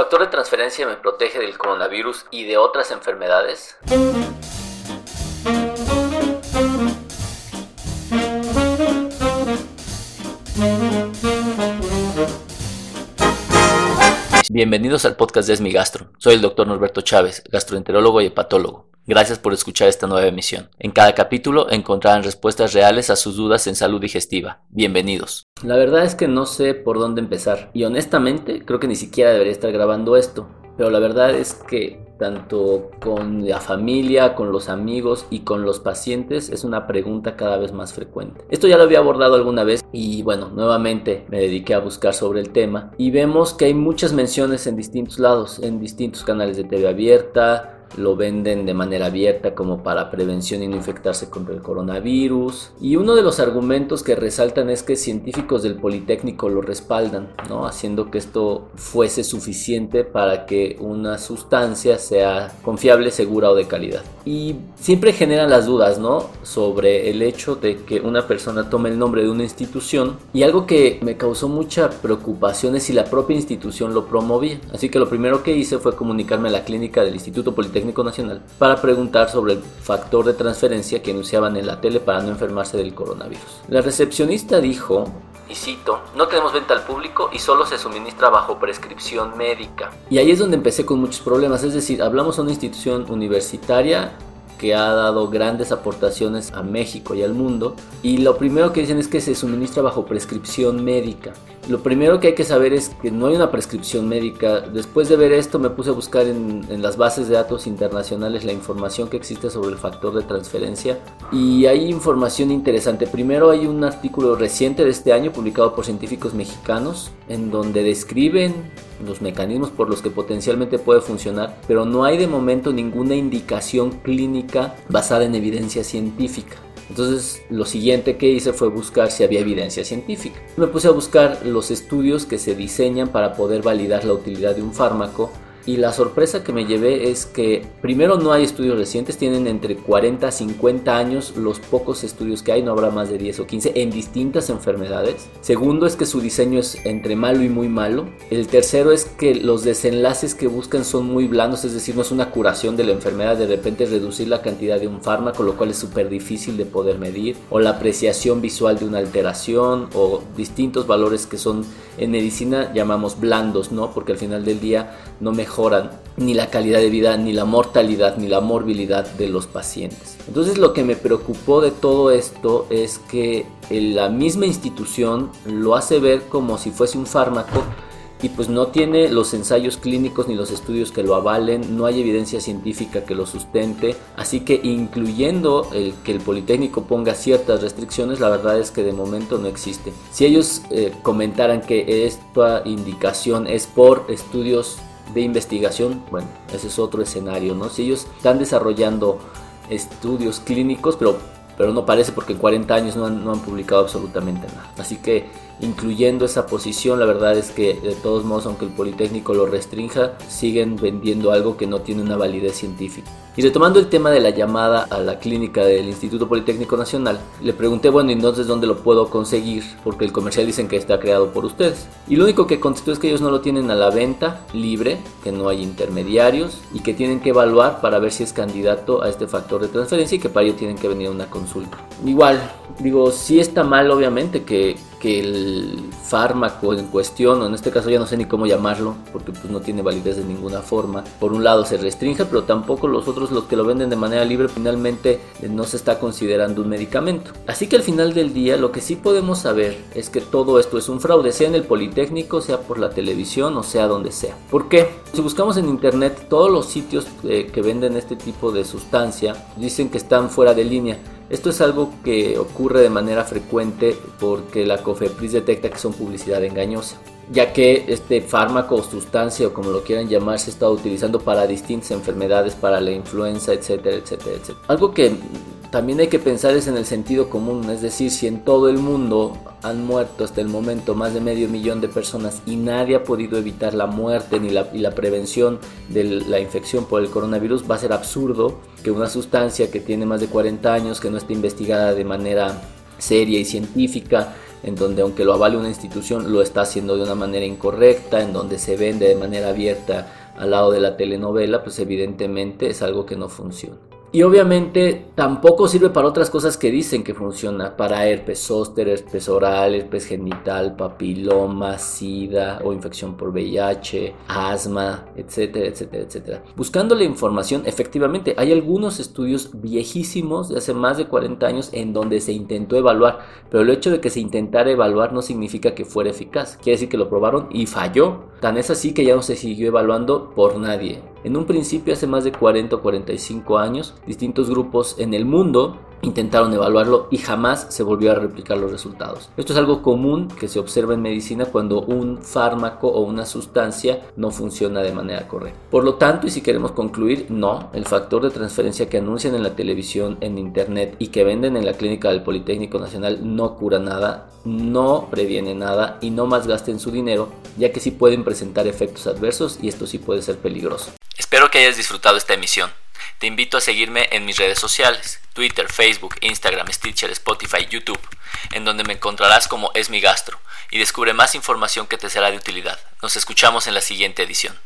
factor de transferencia me protege del coronavirus y de otras enfermedades? Bienvenidos al podcast de Esmi Gastro. Soy el doctor Norberto Chávez, gastroenterólogo y hepatólogo. Gracias por escuchar esta nueva emisión. En cada capítulo encontrarán respuestas reales a sus dudas en salud digestiva. Bienvenidos. La verdad es que no sé por dónde empezar y honestamente creo que ni siquiera debería estar grabando esto. Pero la verdad es que tanto con la familia, con los amigos y con los pacientes es una pregunta cada vez más frecuente. Esto ya lo había abordado alguna vez y bueno, nuevamente me dediqué a buscar sobre el tema y vemos que hay muchas menciones en distintos lados, en distintos canales de TV abierta, lo venden de manera abierta como para prevención y no infectarse contra el coronavirus. Y uno de los argumentos que resaltan es que científicos del Politécnico lo respaldan, ¿no? haciendo que esto fuese suficiente para que una sustancia sea confiable, segura o de calidad. Y siempre generan las dudas ¿no? sobre el hecho de que una persona tome el nombre de una institución y algo que me causó mucha preocupación es si la propia institución lo promovía. Así que lo primero que hice fue comunicarme a la clínica del Instituto Politécnico Nacional para preguntar sobre el factor de transferencia que anunciaban en la tele para no enfermarse del coronavirus. La recepcionista dijo, y cito, no tenemos venta al público y solo se suministra bajo prescripción médica. Y ahí es donde empecé con muchos problemas, es decir, hablamos de una institución universitaria que ha dado grandes aportaciones a México y al mundo. Y lo primero que dicen es que se suministra bajo prescripción médica. Lo primero que hay que saber es que no hay una prescripción médica. Después de ver esto me puse a buscar en, las bases de datos internacionales la información que existe sobre el factor de transferencia y hay información interesante. Primero hay un artículo reciente de este año publicado por científicos mexicanos en donde describen los mecanismos por los que potencialmente puede funcionar, pero no hay de momento ninguna indicación clínica basada en evidencia científica. Entonces lo siguiente que hice fue buscar si había evidencia científica. Me puse a buscar los estudios que se diseñan para poder validar la utilidad de un fármaco y la sorpresa que me llevé es que primero no hay estudios recientes, tienen entre 40 a 50 años los pocos estudios que hay, no habrá más de 10 o 15 en distintas enfermedades. Segundo es que su diseño es entre malo y muy malo. El tercero es que los desenlaces que buscan son muy blandos, es decir, no es una curación de la enfermedad, de repente reducir la cantidad de un fármaco, lo cual es súper difícil de poder medir, o la apreciación visual de una alteración, o distintos valores que son en medicina llamamos blandos, ¿no? Porque al final del día no mejoran ni la calidad de vida, ni la mortalidad, ni la morbilidad de los pacientes. Entonces lo que me preocupó de todo esto es que la misma institución lo hace ver como si fuese un fármaco y pues no tiene los ensayos clínicos ni los estudios que lo avalen, no hay evidencia científica que lo sustente, así que incluyendo el que el Politécnico ponga ciertas restricciones, la verdad es que de momento no existe. Si ellos eh, comentaran que esta indicación es por estudios de investigación, bueno, ese es otro escenario, ¿no? Si ellos están desarrollando estudios clínicos, pero, pero no parece porque en 40 años no han, no han publicado absolutamente nada. Así que incluyendo esa posición, la verdad es que de todos modos, aunque el Politécnico lo restrinja, siguen vendiendo algo que no tiene una validez científica. Y retomando el tema de la llamada a la clínica del Instituto Politécnico Nacional, le pregunté, bueno, entonces dónde lo puedo conseguir? Porque el comercial dicen que está creado por ustedes. Y lo único que contestó es que ellos no lo tienen a la venta libre, que no hay intermediarios y que tienen que evaluar para ver si es candidato a este factor de transferencia y que para ello tienen que venir a una consulta. Igual, digo, sí está mal obviamente que, que el fármaco en cuestión, o en este caso ya no sé ni cómo llamarlo, porque pues no tiene validez de ninguna forma, por un lado se restringe, pero tampoco los otros los que lo venden de manera libre finalmente eh, no se está considerando un medicamento. Así que al final del día lo que sí podemos saber es que todo esto es un fraude, sea en el Politécnico, sea por la televisión o sea donde sea. ¿Por qué? Si buscamos en internet todos los sitios eh, que venden este tipo de sustancia dicen que están fuera de línea. Esto es algo que ocurre de manera frecuente porque la COFEPRIS detecta que son publicidad engañosa, ya que este fármaco o sustancia o como lo quieran llamar se está utilizando para distintas enfermedades, para la influenza, etcétera, etcétera, etcétera. Algo que también hay que pensar es en el sentido común, es decir, si en todo el mundo han muerto hasta el momento más de medio millón de personas y nadie ha podido evitar la muerte ni la, y la prevención de la infección por el coronavirus, va a ser absurdo que una sustancia que tiene más de 40 años, que no esté investigada de manera seria y científica, en donde aunque lo avale una institución lo está haciendo de una manera incorrecta, en donde se vende de manera abierta al lado de la telenovela, pues evidentemente es algo que no funciona. Y obviamente tampoco sirve para otras cosas que dicen que funciona, para herpes zóster, herpes oral, herpes genital, papiloma, sida o infección por VIH, asma, etcétera, etcétera, etcétera. Buscando la información, efectivamente hay algunos estudios viejísimos de hace más de 40 años en donde se intentó evaluar, pero el hecho de que se intentara evaluar no significa que fuera eficaz, quiere decir que lo probaron y falló. Tan es así que ya no se siguió evaluando por nadie. En un principio, hace más de 40 o 45 años, distintos grupos en el mundo intentaron evaluarlo y jamás se volvió a replicar los resultados. Esto es algo común que se observa en medicina cuando un fármaco o una sustancia no funciona de manera correcta. Por lo tanto, y si queremos concluir, no, el factor de transferencia que anuncian en la televisión, en internet y que venden en la clínica del Politécnico Nacional no cura nada, no previene nada y no más gasten su dinero, ya que sí pueden presentar efectos adversos y esto sí puede ser peligroso. Que hayas disfrutado esta emisión. Te invito a seguirme en mis redes sociales, Twitter, Facebook, Instagram, Stitcher, Spotify, YouTube, en donde me encontrarás como Es mi Gastro y descubre más información que te será de utilidad. Nos escuchamos en la siguiente edición.